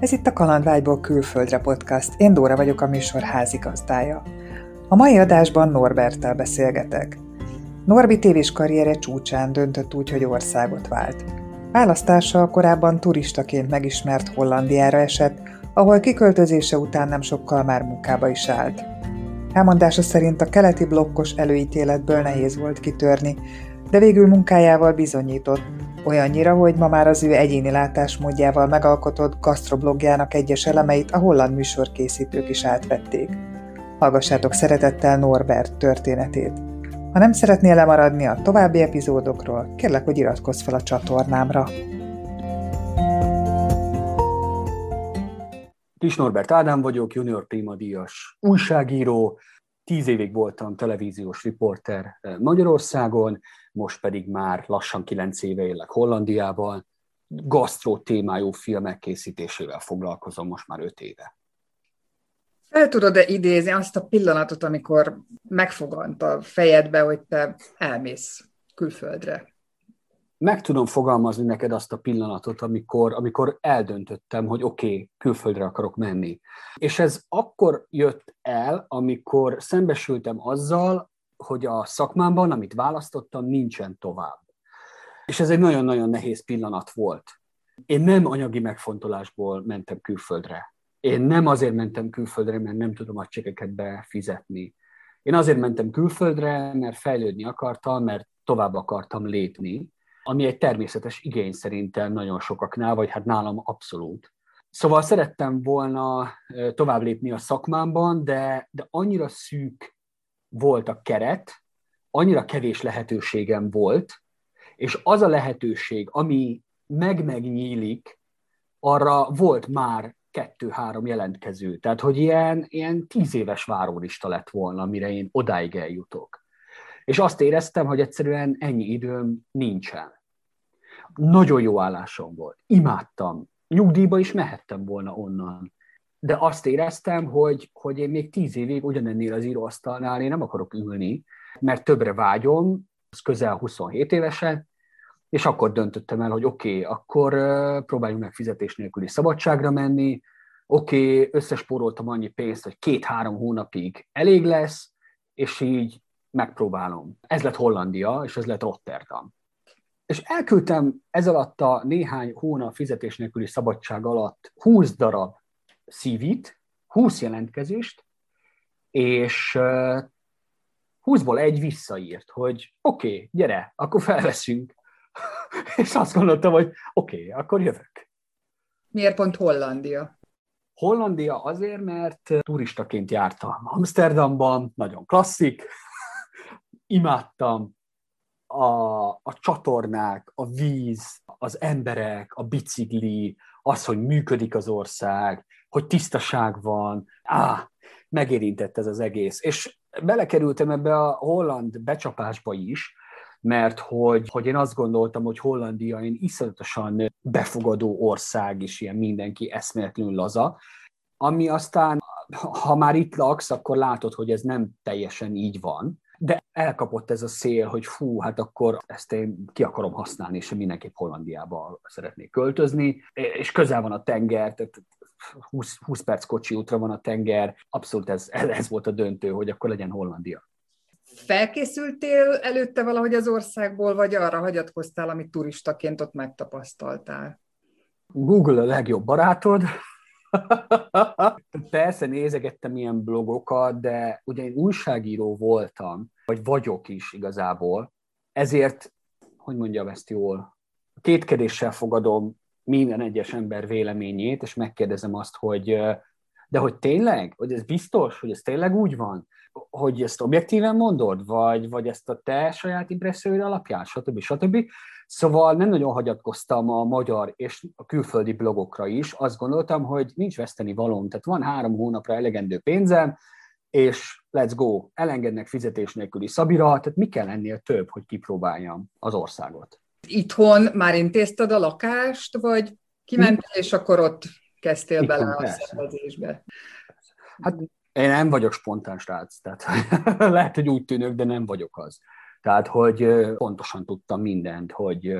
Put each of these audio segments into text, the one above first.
Ez itt a Kalandvágyból külföldre podcast. Én Dóra vagyok a műsor házigazdája. A mai adásban Norberttel beszélgetek. Norbi tévés karriere csúcsán döntött úgy, hogy országot vált. Választása korábban turistaként megismert Hollandiára esett, ahol kiköltözése után nem sokkal már munkába is állt. Elmondása szerint a keleti blokkos előítéletből nehéz volt kitörni, de végül munkájával bizonyított, olyannyira, hogy ma már az ő egyéni látásmódjával megalkotott gasztroblogjának egyes elemeit a holland műsorkészítők is átvették. Hallgassátok szeretettel Norbert történetét. Ha nem szeretnél lemaradni a további epizódokról, kérlek, hogy iratkozz fel a csatornámra. Kis Norbert Ádám vagyok, junior Prima díjas újságíró, tíz évig voltam televíziós riporter Magyarországon, most pedig már lassan kilenc éve élek Hollandiában, gasztró témájú filmek készítésével foglalkozom most már öt éve. El tudod-e idézni azt a pillanatot, amikor megfogant a fejedbe, hogy te elmész külföldre? Meg tudom fogalmazni neked azt a pillanatot, amikor, amikor eldöntöttem, hogy oké, okay, külföldre akarok menni. És ez akkor jött el, amikor szembesültem azzal, hogy a szakmámban, amit választottam, nincsen tovább. És ez egy nagyon-nagyon nehéz pillanat volt. Én nem anyagi megfontolásból mentem külföldre. Én nem azért mentem külföldre, mert nem tudom a csekeket befizetni. Én azért mentem külföldre, mert fejlődni akartam, mert tovább akartam lépni, ami egy természetes igény szerintem nagyon sokaknál, vagy hát nálam abszolút. Szóval szerettem volna tovább lépni a szakmámban, de, de annyira szűk volt a keret, annyira kevés lehetőségem volt, és az a lehetőség, ami meg-megnyílik, arra volt már kettő-három jelentkező. Tehát, hogy ilyen, ilyen tíz éves várólista lett volna, mire én odáig eljutok. És azt éreztem, hogy egyszerűen ennyi időm nincsen. Nagyon jó állásom volt. Imádtam. Nyugdíjba is mehettem volna onnan de azt éreztem, hogy, hogy én még tíz évig ugyanennél az íróasztalnál én nem akarok ülni, mert többre vágyom, az közel 27 évesen, és akkor döntöttem el, hogy oké, okay, akkor próbáljunk meg fizetés nélküli szabadságra menni, oké, okay, összespóroltam annyi pénzt, hogy két-három hónapig elég lesz, és így megpróbálom. Ez lett Hollandia, és ez lett Rotterdam. És elküldtem ez alatt a néhány hónap fizetés nélküli szabadság alatt 20 darab CV-t, 20 jelentkezést, és 20-ból egy visszaírt, hogy oké, okay, gyere, akkor felveszünk. és azt gondoltam, hogy oké, okay, akkor jövök. Miért pont Hollandia? Hollandia azért, mert turistaként jártam Amsterdamban, nagyon klasszik, imádtam a, a csatornák, a víz, az emberek, a bicikli, az, hogy működik az ország, hogy tisztaság van, á, megérintett ez az egész. És belekerültem ebbe a holland becsapásba is, mert hogy, hogy én azt gondoltam, hogy Hollandia én iszonyatosan befogadó ország, és ilyen mindenki eszméletlenül laza, ami aztán, ha már itt laksz, akkor látod, hogy ez nem teljesen így van, de elkapott ez a szél, hogy fú, hát akkor ezt én ki akarom használni, és mindenképp Hollandiába szeretnék költözni, és közel van a tenger, tehát 20, 20 perc kocsi útra van a tenger, abszolút ez, ez volt a döntő, hogy akkor legyen Hollandia. Felkészültél előtte valahogy az országból, vagy arra hagyatkoztál, amit turistaként ott megtapasztaltál? Google a legjobb barátod. Persze nézegettem ilyen blogokat, de ugye én újságíró voltam, vagy vagyok is igazából, ezért, hogy mondjam ezt jól, kétkedéssel fogadom minden egyes ember véleményét, és megkérdezem azt, hogy de hogy tényleg? Hogy ez biztos? Hogy ez tényleg úgy van? Hogy ezt objektíven mondod? Vagy, vagy ezt a te saját impresszióid alapján? Stb. stb. Szóval nem nagyon hagyatkoztam a magyar és a külföldi blogokra is. Azt gondoltam, hogy nincs veszteni valóm. Tehát van három hónapra elegendő pénzem, és let's go, elengednek fizetés nélküli szabira, tehát mi kell ennél több, hogy kipróbáljam az országot? itthon már intézted a lakást, vagy kimentél, és akkor ott kezdtél itthon, bele persze. a szervezésbe? Hát én nem vagyok spontán srác, tehát lehet, hogy úgy tűnök, de nem vagyok az. Tehát, hogy pontosan tudtam mindent, hogy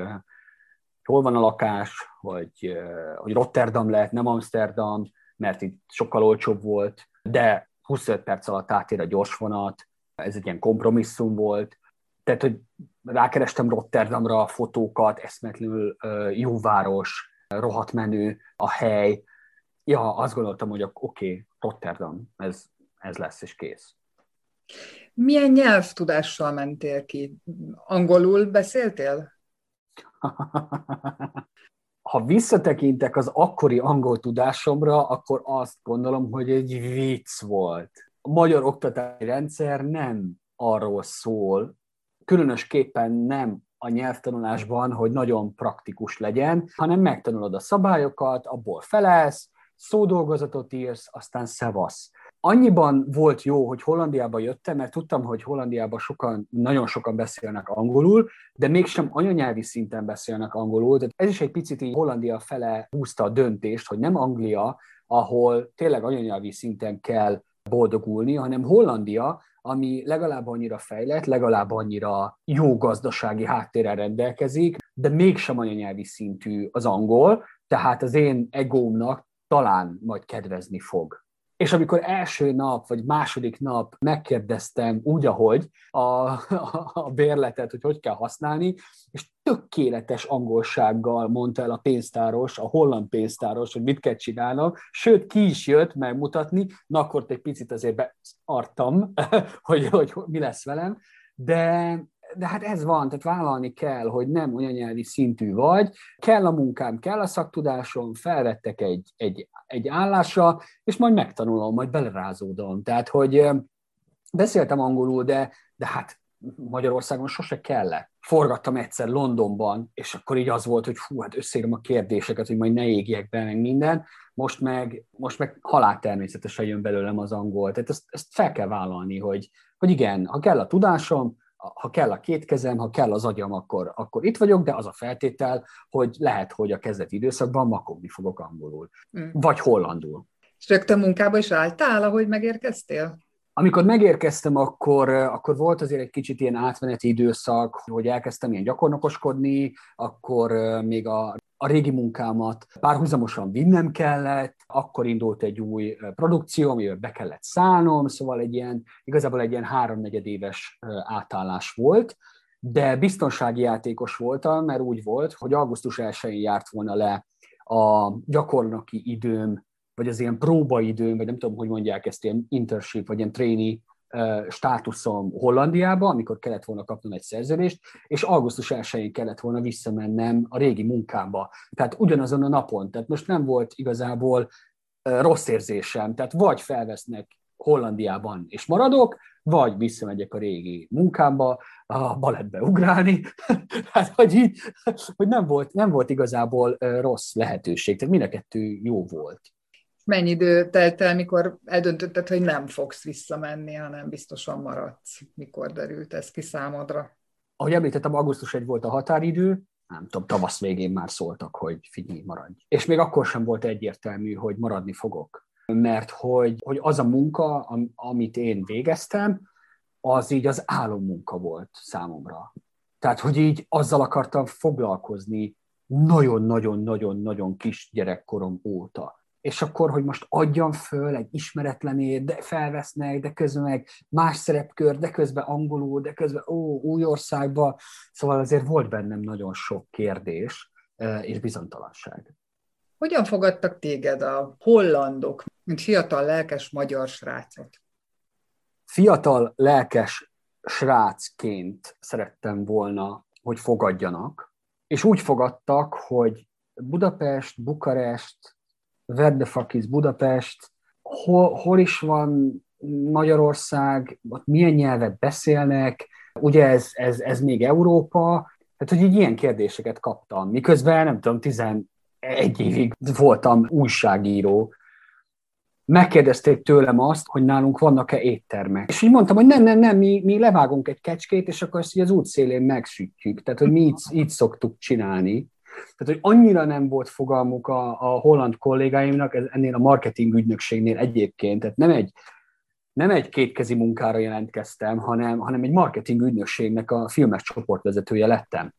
hol van a lakás, hogy, hogy Rotterdam lehet, nem Amsterdam, mert itt sokkal olcsóbb volt, de 25 perc alatt átér a gyorsvonat, ez egy ilyen kompromisszum volt, tehát, hogy rákerestem Rotterdamra a fotókat, eszmetlenül jó város, rohadt menő a hely. Ja, azt gondoltam, hogy oké, okay, Rotterdam, ez, ez lesz, és kész. Milyen nyelvtudással mentél ki? Angolul beszéltél? ha visszatekintek az akkori angol tudásomra, akkor azt gondolom, hogy egy vicc volt. A magyar oktatási rendszer nem arról szól, különösképpen nem a nyelvtanulásban, hogy nagyon praktikus legyen, hanem megtanulod a szabályokat, abból felelsz, szódolgozatot írsz, aztán szevasz annyiban volt jó, hogy Hollandiába jöttem, mert tudtam, hogy Hollandiában sokan, nagyon sokan beszélnek angolul, de mégsem anyanyelvi szinten beszélnek angolul. Tehát ez is egy picit így Hollandia fele húzta a döntést, hogy nem Anglia, ahol tényleg anyanyelvi szinten kell boldogulni, hanem Hollandia, ami legalább annyira fejlett, legalább annyira jó gazdasági háttérrel rendelkezik, de mégsem anyanyelvi szintű az angol, tehát az én egómnak talán majd kedvezni fog. És amikor első nap, vagy második nap megkérdeztem úgy, ahogy a, a, a bérletet, hogy hogy kell használni, és tökéletes angolsággal mondta el a pénztáros, a holland pénztáros, hogy mit kell csinálnom, sőt, ki is jött megmutatni, na akkor egy picit azért beartam, hogy, hogy, mi lesz velem, de, de hát ez van, tehát vállalni kell, hogy nem anyanyelvi szintű vagy, kell a munkám, kell a szaktudásom, felvettek egy, egy, egy állásra, és majd megtanulom, majd belerázódom. Tehát, hogy beszéltem angolul, de, de hát Magyarországon sose kellett. Forgattam egyszer Londonban, és akkor így az volt, hogy fú, hát összeírom a kérdéseket, hogy majd ne égjek be, meg minden. Most meg, most meg halál természetesen jön belőlem az angol. Tehát ezt, ezt fel kell vállalni, hogy, hogy igen, ha kell a tudásom, ha kell a két kezem, ha kell az agyam, akkor, akkor itt vagyok, de az a feltétel, hogy lehet, hogy a kezdeti időszakban makogni fogok angolul, mm. vagy hollandul. És rögtön munkába is álltál, ahogy megérkeztél? Amikor megérkeztem, akkor, akkor volt azért egy kicsit ilyen átmeneti időszak, hogy elkezdtem ilyen gyakornokoskodni, akkor még a a régi munkámat. Párhuzamosan vinnem kellett, akkor indult egy új produkció, amivel be kellett szállnom, szóval egy ilyen, igazából egy ilyen háromnegyed éves átállás volt, de biztonsági játékos voltam, mert úgy volt, hogy augusztus 1-én járt volna le a gyakornoki időm, vagy az ilyen próbaidőm, vagy nem tudom, hogy mondják ezt, ilyen internship, vagy ilyen trainee státuszom Hollandiába, amikor kellett volna kapnom egy szerződést, és augusztus 1-én kellett volna visszamennem a régi munkámba. Tehát ugyanazon a napon. Tehát most nem volt igazából rossz érzésem. Tehát vagy felvesznek Hollandiában és maradok, vagy visszamegyek a régi munkámba, a balettbe ugrálni. hát, hogy így, hogy nem volt, nem volt igazából rossz lehetőség. Tehát mind a kettő jó volt mennyi idő telt el, mikor eldöntötted, hogy nem fogsz visszamenni, hanem biztosan maradsz? Mikor derült ez ki számodra? Ahogy említettem, augusztus 1 volt a határidő, nem tudom, tavasz végén már szóltak, hogy figyelj, maradj. És még akkor sem volt egyértelmű, hogy maradni fogok. Mert hogy, hogy az a munka, amit én végeztem, az így az álommunka volt számomra. Tehát, hogy így azzal akartam foglalkozni nagyon-nagyon-nagyon-nagyon kis gyerekkorom óta és akkor, hogy most adjam föl egy ismeretlenét, de felvesznek, de közben meg más szerepkör, de közben angolul, de közben ó, új országba. Szóval azért volt bennem nagyon sok kérdés és bizonytalanság. Hogyan fogadtak téged a hollandok, mint fiatal lelkes magyar srácot? Fiatal lelkes srácként szerettem volna, hogy fogadjanak, és úgy fogadtak, hogy Budapest, Bukarest, where the fuck is Budapest, hol, hol is van Magyarország, ott milyen nyelvet beszélnek, ugye ez, ez, ez még Európa, tehát hogy így ilyen kérdéseket kaptam, miközben nem tudom, 11 évig voltam újságíró, megkérdezték tőlem azt, hogy nálunk vannak-e éttermek. És így mondtam, hogy nem, nem, nem, mi, mi levágunk egy kecskét, és akkor ezt így az útszélén megsütjük. Tehát, hogy mi így, így szoktuk csinálni. Tehát, hogy annyira nem volt fogalmuk a, a holland kollégáimnak ennél a marketing ügynökségnél egyébként, tehát nem egy, nem egy kétkezi munkára jelentkeztem, hanem, hanem egy marketing ügynökségnek a filmes csoportvezetője lettem.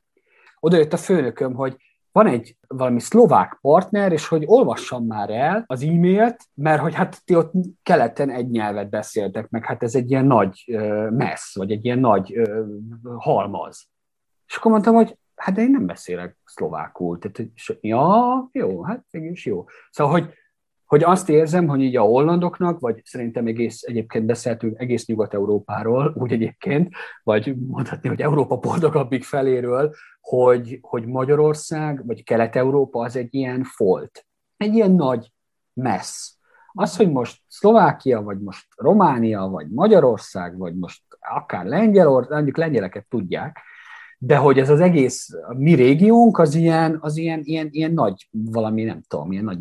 Oda jött a főnököm, hogy van egy valami szlovák partner, és hogy olvassam már el az e-mailt, mert hogy hát ti ott keleten egy nyelvet beszéltek, meg hát ez egy ilyen nagy messz, vagy egy ilyen nagy halmaz. És akkor mondtam, hogy hát de én nem beszélek szlovákul. Tehát, hogy, ja, jó, hát mégis jó. Szóval, hogy hogy azt érzem, hogy így a hollandoknak, vagy szerintem egész, egyébként beszéltünk egész Nyugat-Európáról, úgy egyébként, vagy mondhatni, hogy Európa boldogabbik feléről, hogy, hogy Magyarország, vagy Kelet-Európa az egy ilyen folt, egy ilyen nagy messz. Az, hogy most Szlovákia, vagy most Románia, vagy Magyarország, vagy most akár Lengyelország, mondjuk lengyeleket tudják, de hogy ez az egész a mi régiónk az ilyen, az ilyen, ilyen, ilyen nagy, valami nem tudom, ilyen nagy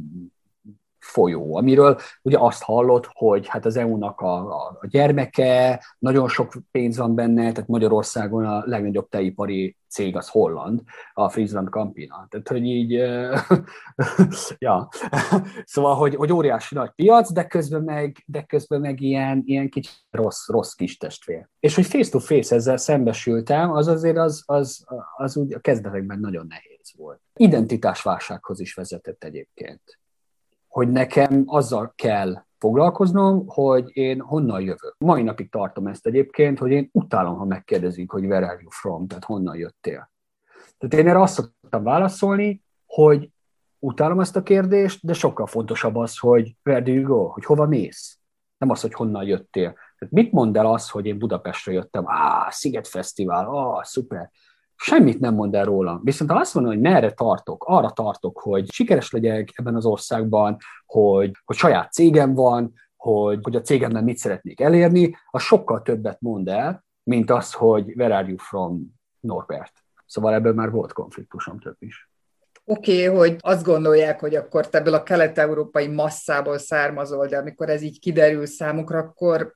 folyó, amiről ugye azt hallott, hogy hát az EU-nak a, a gyermeke, nagyon sok pénz van benne, tehát Magyarországon a legnagyobb teipari cég az holland, a Friesland Campina. Tehát, hogy így, ja, szóval, hogy, hogy óriási nagy piac, de közben meg, de közben meg ilyen, ilyen kicsi rossz, rossz kis testvér. És hogy face-to-face ezzel szembesültem, az azért az, az, az úgy a kezdetekben nagyon nehéz volt. Identitásválsághoz is vezetett egyébként hogy nekem azzal kell foglalkoznom, hogy én honnan jövök. Mai napig tartom ezt egyébként, hogy én utálom, ha megkérdezik, hogy where are you from, tehát honnan jöttél. Tehát én erre azt szoktam válaszolni, hogy utálom ezt a kérdést, de sokkal fontosabb az, hogy where do you go, hogy hova mész. Nem az, hogy honnan jöttél. Tehát mit mond el az, hogy én Budapestre jöttem? Á, Sziget Fesztivál, ah, szuper semmit nem mond el róla. Viszont ha azt mondom, hogy merre tartok, arra tartok, hogy sikeres legyek ebben az országban, hogy, hogy saját cégem van, hogy, hogy a cégemben mit szeretnék elérni, az sokkal többet mond el, mint az, hogy where are you from, Norbert. Szóval ebből már volt konfliktusom több is. Oké, okay, hogy azt gondolják, hogy akkor te ebből a kelet-európai masszából származol, de amikor ez így kiderül számukra, akkor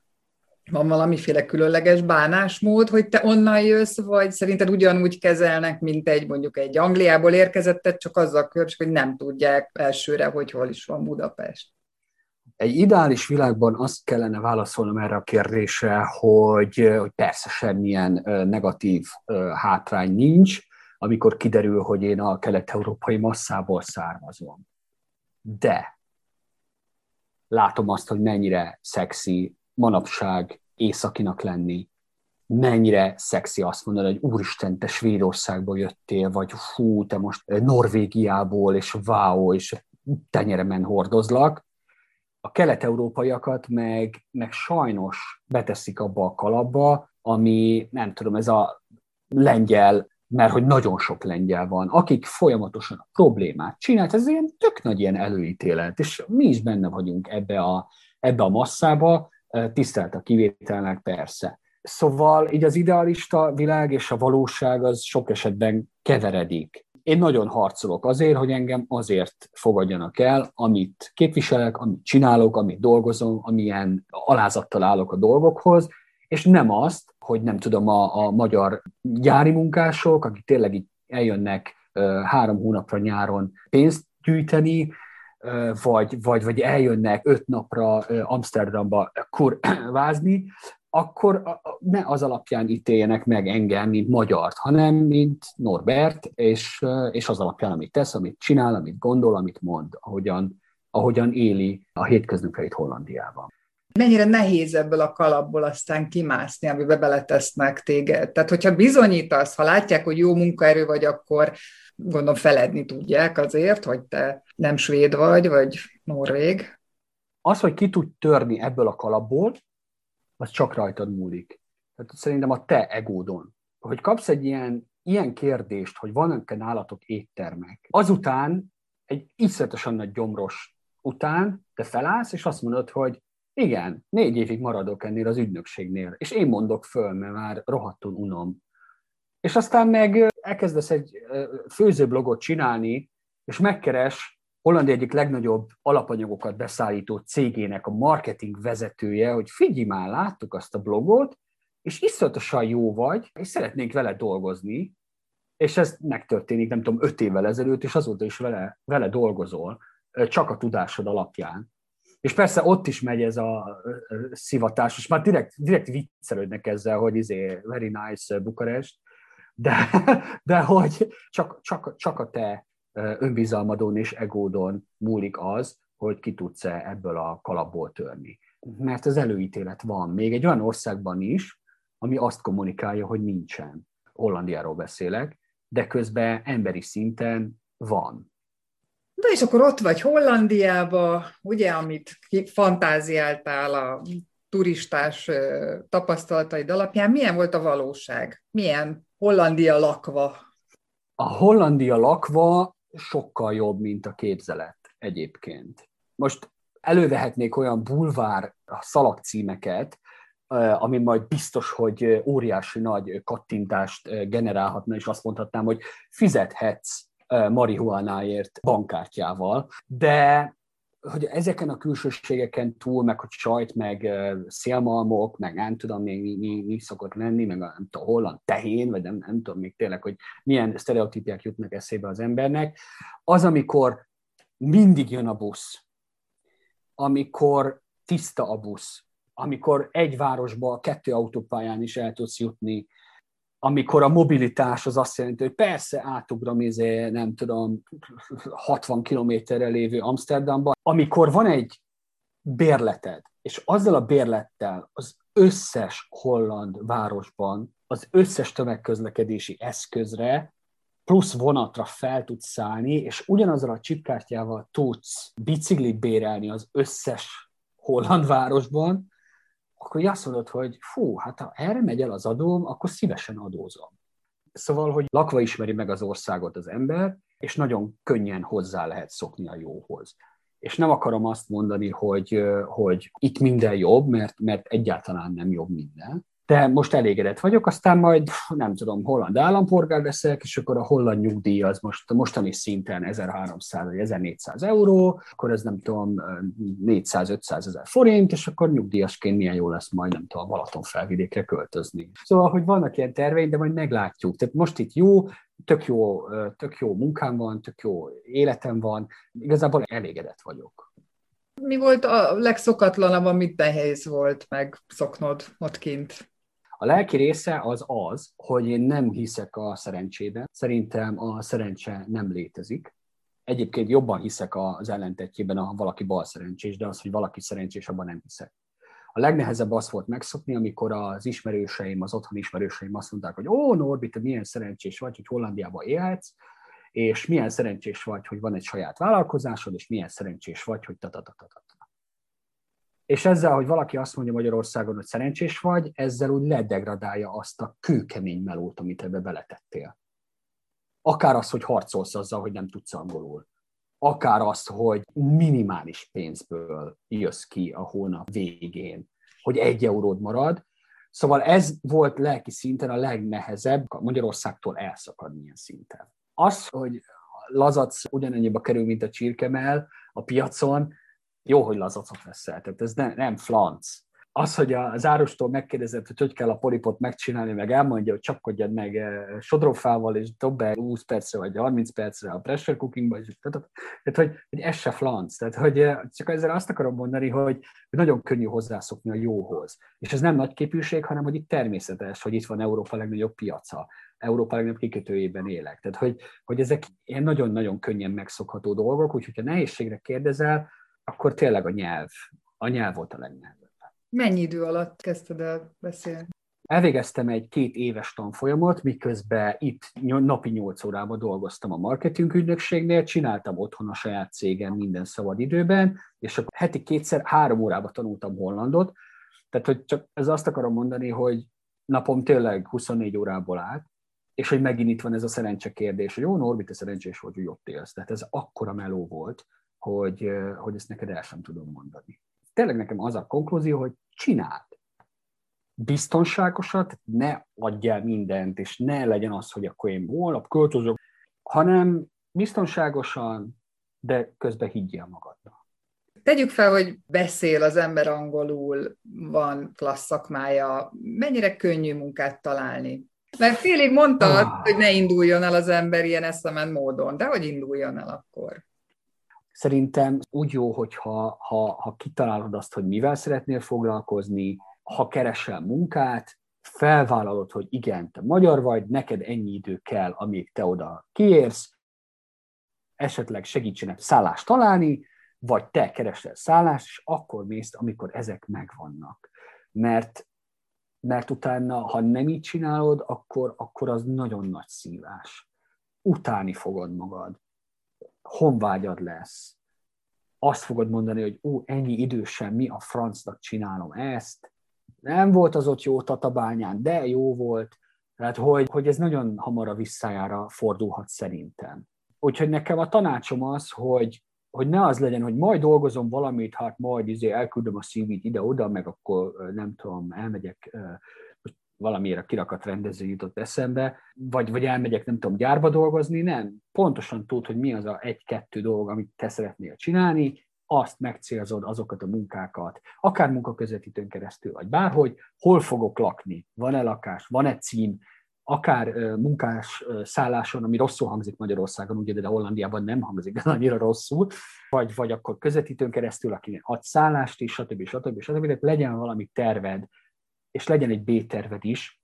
van valamiféle különleges bánásmód, hogy te onnan jössz, vagy szerinted ugyanúgy kezelnek, mint egy mondjuk egy Angliából érkezettet, csak azzal különbség, hogy nem tudják elsőre, hogy hol is van Budapest. Egy ideális világban azt kellene válaszolnom erre a kérdésre, hogy, hogy persze semmilyen negatív hátrány nincs, amikor kiderül, hogy én a kelet-európai masszából származom. De látom azt, hogy mennyire szexi manapság északinak lenni, mennyire szexi azt mondani, hogy úristen, te Svédországból jöttél, vagy hú, te most Norvégiából, és wow, és tenyeremen hordozlak. A kelet-európaiakat meg, meg sajnos beteszik abba a kalapba, ami, nem tudom, ez a lengyel, mert hogy nagyon sok lengyel van, akik folyamatosan a problémát csinált, ez ilyen tök nagy ilyen előítélet, és mi is benne vagyunk ebbe a, ebbe a masszába, tisztelt a kivételnek, persze. Szóval így az idealista világ és a valóság az sok esetben keveredik. Én nagyon harcolok azért, hogy engem azért fogadjanak el, amit képviselek, amit csinálok, amit dolgozom, amilyen alázattal állok a dolgokhoz, és nem azt, hogy nem tudom, a, a magyar gyári munkások, akik tényleg így eljönnek három hónapra nyáron pénzt gyűjteni, vagy, vagy, vagy eljönnek öt napra Amsterdamba vázni, akkor ne az alapján ítéljenek meg engem, mint magyart, hanem mint Norbert, és, és az alapján, amit tesz, amit csinál, amit gondol, amit mond, ahogyan, ahogyan éli a hétköznapjait Hollandiában. Mennyire nehéz ebből a kalapból aztán kimászni, amiben beletesznek téged. Tehát, hogyha bizonyítasz, ha látják, hogy jó munkaerő vagy, akkor gondolom feledni tudják azért, hogy te nem svéd vagy, vagy norvég. Az, hogy ki tud törni ebből a kalapból, az csak rajtad múlik. Tehát szerintem a te egódon. Hogy kapsz egy ilyen, ilyen kérdést, hogy vannak-e nálatok éttermek, azután egy iszletesen nagy gyomros után te felállsz, és azt mondod, hogy igen, négy évig maradok ennél az ügynökségnél, és én mondok föl, mert már rohadtul unom. És aztán meg elkezdesz egy főzőblogot csinálni, és megkeres Hollandia egyik legnagyobb alapanyagokat beszállító cégének a marketing vezetője, hogy figyelj már, láttuk azt a blogot, és iszonyatosan jó vagy, és szeretnénk vele dolgozni, és ez megtörténik, nem tudom, öt évvel ezelőtt, és azóta is vele, vele dolgozol, csak a tudásod alapján. És persze ott is megy ez a szivatás, és már direkt, direkt viccelődnek ezzel, hogy izé, very nice Bukarest, de, de hogy csak, csak, csak a te önbizalmadon és egódon múlik az, hogy ki tudsz-e ebből a kalapból törni. Mert az előítélet van. Még egy olyan országban is, ami azt kommunikálja, hogy nincsen. Hollandiáról beszélek, de közben emberi szinten van. De és akkor ott vagy Hollandiába, ugye, amit fantáziáltál a turistás tapasztalataid alapján, milyen volt a valóság? Milyen Hollandia lakva? A Hollandia lakva sokkal jobb, mint a képzelet egyébként. Most elővehetnék olyan bulvár szalagcímeket, ami majd biztos, hogy óriási nagy kattintást generálhatna, és azt mondhatnám, hogy fizethetsz marihuánáért bankkártyával, de hogy ezeken a külsőségeken túl, meg hogy sajt, meg szélmalmok, meg nem tudom még mi, mi, mi szokott lenni, meg a, nem tudom, holland tehén, vagy nem, nem tudom még tényleg, hogy milyen sztereotípiák jutnak eszébe az embernek, az, amikor mindig jön a busz, amikor tiszta a busz, amikor egy városba kettő autópályán is el tudsz jutni, amikor a mobilitás az azt jelenti, hogy persze átugrom, izé, nem tudom, 60 kilométerre lévő Amsterdamba, amikor van egy bérleted, és azzal a bérlettel az összes holland városban az összes tömegközlekedési eszközre plusz vonatra fel tudsz szállni, és ugyanazzal a csipkártyával tudsz biciklit bérelni az összes holland városban, akkor azt mondod, hogy fú, hát ha erre megy el az adóm, akkor szívesen adózom. Szóval, hogy lakva ismeri meg az országot az ember, és nagyon könnyen hozzá lehet szokni a jóhoz. És nem akarom azt mondani, hogy, hogy itt minden jobb, mert, mert egyáltalán nem jobb minden, de most elégedett vagyok, aztán majd nem tudom, holland állampolgár leszek, és akkor a holland nyugdíj az most mostani szinten 1300 vagy 1400 euró, akkor ez nem tudom, 400-500 ezer forint, és akkor nyugdíjasként milyen jó lesz majd, nem tudom, Balaton felvidékre költözni. Szóval, hogy vannak ilyen terveink, de majd meglátjuk. Tehát most itt jó, tök jó, tök jó munkám van, tök jó életem van, igazából elégedett vagyok. Mi volt a legszokatlanabb, amit nehéz volt megszoknod ott kint? A lelki része az az, hogy én nem hiszek a szerencsében. Szerintem a szerencse nem létezik. Egyébként jobban hiszek az ellentetjében, ha valaki bal szerencsés, de az, hogy valaki szerencsés, abban nem hiszek. A legnehezebb az volt megszokni, amikor az ismerőseim, az otthon ismerőseim azt mondták, hogy ó, Norbi, te milyen szerencsés vagy, hogy Hollandiában élhetsz, és milyen szerencsés vagy, hogy van egy saját vállalkozásod, és milyen szerencsés vagy, hogy ta ta ta ta ta és ezzel, hogy valaki azt mondja Magyarországon, hogy szerencsés vagy, ezzel úgy ledegradálja azt a kőkemény melót, amit ebbe beletettél. Akár az, hogy harcolsz azzal, hogy nem tudsz angolul. Akár azt, hogy minimális pénzből jössz ki a hónap végén, hogy egy euród marad. Szóval ez volt lelki szinten a legnehezebb Magyarországtól elszakadni ilyen szinten. Az, hogy lazac ugyanannyiba kerül, mint a csirkemel a piacon, jó, hogy lazacot veszel, tehát ez ne, nem flanc. Az, hogy az árustól megkérdezett, hogy hogy kell a polipot megcsinálni, meg elmondja, hogy csapkodjad meg eh, sodrófával, és dob be 20 percre vagy 30 percre a pressure cookingba, és tehát, hogy, hogy ez se flanc. Tehát, hogy eh, csak ezzel azt akarom mondani, hogy nagyon könnyű hozzászokni a jóhoz. És ez nem nagy képűség, hanem hogy itt természetes, hogy itt van Európa legnagyobb piaca. Európa legnagyobb kikötőjében élek. Tehát, hogy, hogy ezek ilyen nagyon-nagyon könnyen megszokható dolgok, úgyhogy ha nehézségre kérdezel, akkor tényleg a nyelv, a nyelv volt a legnehezebb. Mennyi idő alatt kezdted el beszélni? Elvégeztem egy két éves tanfolyamot, miközben itt napi nyolc órában dolgoztam a marketing ügynökségnél, csináltam otthon a saját cégem minden szabad időben, és akkor heti kétszer három órába tanultam hollandot, tehát hogy csak ez azt akarom mondani, hogy napom tényleg 24 órából állt, és hogy megint itt van ez a szerencse kérdés, hogy jó, Norbi, te szerencsés vagy, hogy ott élsz. Tehát ez akkora meló volt, hogy, hogy ezt neked el sem tudom mondani. Tényleg nekem az a konklúzió, hogy csináld. Biztonságosat, ne adj el mindent, és ne legyen az, hogy akkor én holnap költözök, hanem biztonságosan, de közben higgyél magadnak. Tegyük fel, hogy beszél az ember angolul, van klassz szakmája, mennyire könnyű munkát találni? Mert félig mondtad, ah. hogy ne induljon el az ember ilyen eszement módon, de hogy induljon el akkor? Szerintem úgy jó, hogyha ha, ha kitalálod azt, hogy mivel szeretnél foglalkozni, ha keresel munkát, felvállalod, hogy igen, te magyar vagy, neked ennyi idő kell, amíg te oda kiérsz, esetleg segítsenek szállást találni, vagy te keresel szállást, és akkor mész, amikor ezek megvannak. Mert, mert utána, ha nem így csinálod, akkor, akkor az nagyon nagy szívás. Utáni fogod magad. Honvágyad lesz. Azt fogod mondani, hogy ó, ennyi idősen mi a francnak csinálom ezt. Nem volt az ott jó tatabányán, de jó volt. Tehát, hogy, hogy ez nagyon hamar a visszájára fordulhat szerintem. Úgyhogy nekem a tanácsom az, hogy, hogy ne az legyen, hogy majd dolgozom valamit, hát majd izé elküldöm a CV-t ide-oda, meg akkor nem tudom, elmegyek valamiért a kirakat rendező jutott eszembe, vagy, vagy elmegyek, nem tudom, gyárba dolgozni, nem. Pontosan tud, hogy mi az a egy-kettő dolog, amit te szeretnél csinálni, azt megcélzod, azokat a munkákat, akár munkaközvetítőn keresztül, vagy bárhogy, hol fogok lakni, van-e lakás, van-e cím, akár munkás szálláson, ami rosszul hangzik Magyarországon, ugye, de Hollandiában nem hangzik annyira rosszul, vagy, vagy akkor közvetítőn keresztül, aki ad szállást is, stb. stb. stb. stb. legyen valami terved, és legyen egy B-terved is,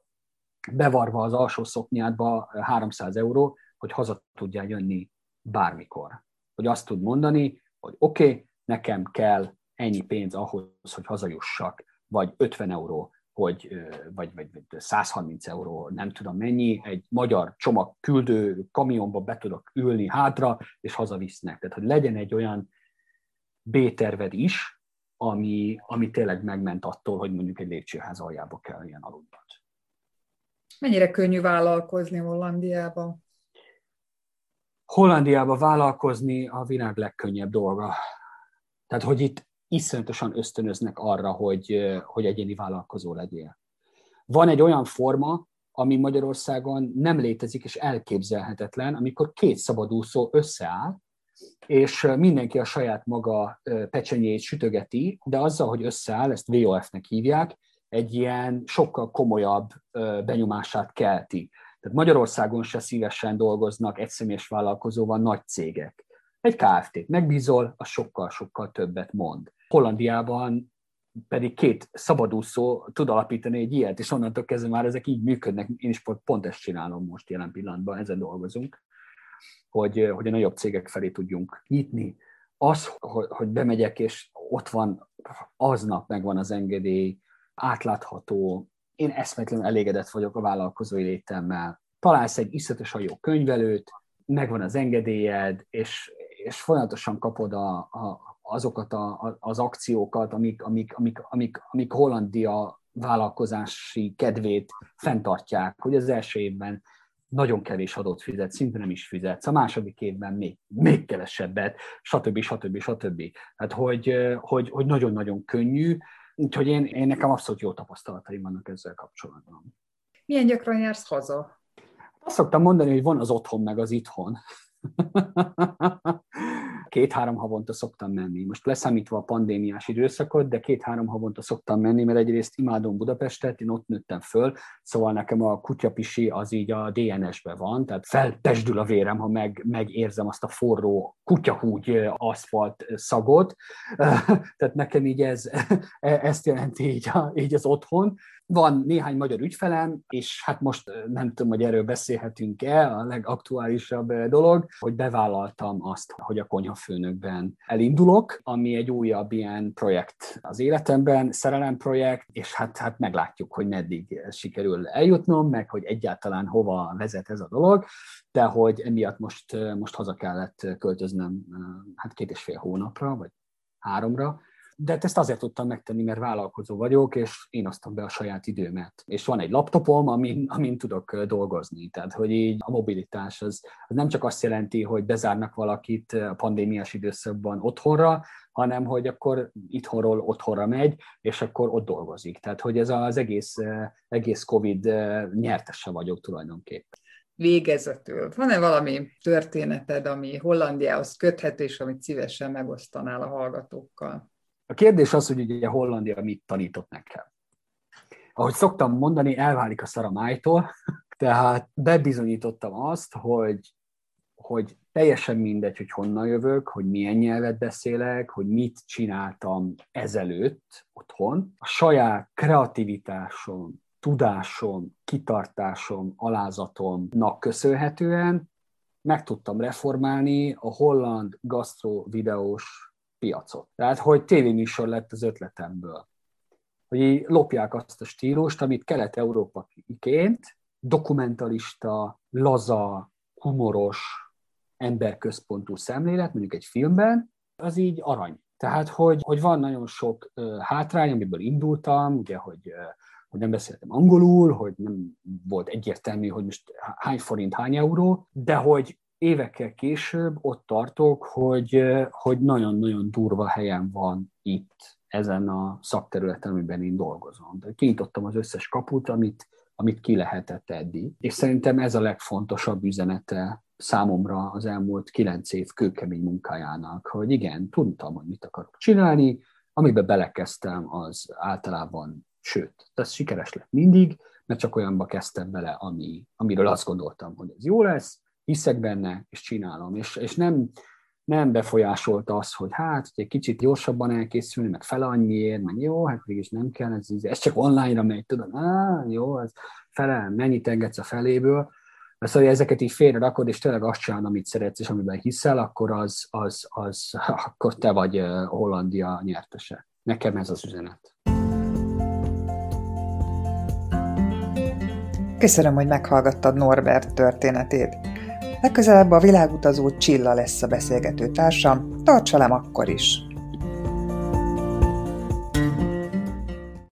bevarva az alsó szoknyádba 300 euró, hogy haza tudjál jönni bármikor. Hogy azt tud mondani, hogy oké, okay, nekem kell ennyi pénz ahhoz, hogy hazajussak, vagy 50 euró, hogy, vagy, vagy, vagy 130 euró, nem tudom mennyi, egy magyar csomag küldő kamionba be tudok ülni hátra, és hazavisznek. Tehát, hogy legyen egy olyan B-terved is, ami, ami tényleg megment attól, hogy mondjuk egy lépcsőház aljába kell ilyen aludnod. Mennyire könnyű vállalkozni Hollandiában? Hollandiába vállalkozni a világ legkönnyebb dolga. Tehát, hogy itt iszonyatosan ösztönöznek arra, hogy, hogy egyéni vállalkozó legyél. Van egy olyan forma, ami Magyarországon nem létezik és elképzelhetetlen, amikor két szabadúszó összeáll, és mindenki a saját maga pecsenyét sütögeti, de azzal, hogy összeáll, ezt VOF-nek hívják, egy ilyen sokkal komolyabb benyomását kelti. Tehát Magyarországon se szívesen dolgoznak egyszemélyes vállalkozóval nagy cégek. Egy KFT-t megbízol, az sokkal-sokkal többet mond. Hollandiában pedig két szabadúszó tud alapítani egy ilyet, és onnantól kezdve már ezek így működnek. Én is pont ezt csinálom most jelen pillanatban, ezen dolgozunk, hogy, hogy a nagyobb cégek felé tudjunk nyitni. Az, hogy bemegyek, és ott van, aznap megvan az engedély, átlátható, én eszmetlenül elégedett vagyok a vállalkozói létemmel. Találsz egy iszletesen jó könyvelőt, megvan az engedélyed, és, és folyamatosan kapod a, a, azokat a, az akciókat, amik, amik, amik, amik, amik Hollandia vállalkozási kedvét fenntartják, hogy az első évben nagyon kevés adót fizet, szinte nem is fizetsz, a második évben még, még kevesebbet, stb. stb. stb. Tehát, hogy, hogy, hogy nagyon-nagyon könnyű, úgyhogy én, én nekem abszolút jó tapasztalataim vannak ezzel kapcsolatban. Milyen gyakran jársz haza? Azt szoktam mondani, hogy van az otthon meg az itthon. két-három havonta szoktam menni. Most leszámítva a pandémiás időszakot, de két-három havonta szoktam menni, mert egyrészt imádom Budapestet, én ott nőttem föl, szóval nekem a kutyapisi az így a DNS-be van, tehát feltesdül a vérem, ha meg, megérzem azt a forró kutyahúgy aszfalt szagot, tehát nekem így ez, ezt jelenti így, a, így az otthon. Van néhány magyar ügyfelem, és hát most nem tudom, hogy erről beszélhetünk-e, a legaktuálisabb dolog, hogy bevállaltam azt, hogy a konyhafőnökben elindulok, ami egy újabb ilyen projekt az életemben, szerelemprojekt, és hát, hát meglátjuk, hogy meddig sikerül eljutnom, meg hogy egyáltalán hova vezet ez a dolog, de hogy emiatt most, most haza kellett költöznöm hát két és fél hónapra, vagy háromra, de ezt azért tudtam megtenni, mert vállalkozó vagyok, és én osztom be a saját időmet. És van egy laptopom, amin, amin tudok dolgozni. Tehát, hogy így a mobilitás az, az nem csak azt jelenti, hogy bezárnak valakit a pandémiás időszakban otthonra, hanem hogy akkor itthonról otthonra megy, és akkor ott dolgozik. Tehát, hogy ez az egész, egész COVID nyertese vagyok tulajdonképpen végezetül. Van-e valami történeted, ami Hollandiához köthető, és amit szívesen megosztanál a hallgatókkal? A kérdés az, hogy ugye Hollandia mit tanított nekem. Ahogy szoktam mondani, elválik a szara májtól, tehát bebizonyítottam azt, hogy, hogy teljesen mindegy, hogy honnan jövök, hogy milyen nyelvet beszélek, hogy mit csináltam ezelőtt otthon. A saját kreativitásom, tudásom, kitartásom, alázatomnak köszönhetően meg tudtam reformálni a holland gasztro videós piacot. Tehát, hogy tévéműsor lett az ötletemből. Hogy lopják azt a stílust, amit kelet-európaként dokumentalista, laza, humoros, emberközpontú szemlélet, mondjuk egy filmben, az így arany. Tehát, hogy, hogy van nagyon sok uh, hátrány, amiből indultam, ugye, hogy, uh, hogy nem beszéltem angolul, hogy nem volt egyértelmű, hogy most hány forint, hány euró, de hogy évekkel később ott tartok, hogy, hogy nagyon-nagyon durva helyen van itt, ezen a szakterületen, amiben én dolgozom. De kinyitottam az összes kaput, amit, amit ki lehetett eddig. És szerintem ez a legfontosabb üzenete számomra az elmúlt kilenc év kőkemény munkájának, hogy igen, tudtam, hogy mit akarok csinálni, amiben belekezdtem, az általában, sőt, ez sikeres lett mindig, mert csak olyanba kezdtem bele, ami, amiről azt gondoltam, hogy ez jó lesz, hiszek benne, és csinálom. És, és nem, nem befolyásolta az, hogy hát, hogy egy kicsit gyorsabban elkészülni, meg fele annyiért, meg jó, hát mégis nem kell, ez, ez csak online-ra megy, tudod, á, jó, ez fele, mennyit engedsz a feléből, mert szóval, hogy ezeket így félre rakod, és tényleg azt csinálod, amit szeretsz, és amiben hiszel, akkor az, az, az, akkor te vagy Hollandia nyertese. Nekem ez az üzenet. Köszönöm, hogy meghallgattad Norbert történetét. Legközelebb a világutazó Csilla lesz a beszélgető társam, tartsa akkor is!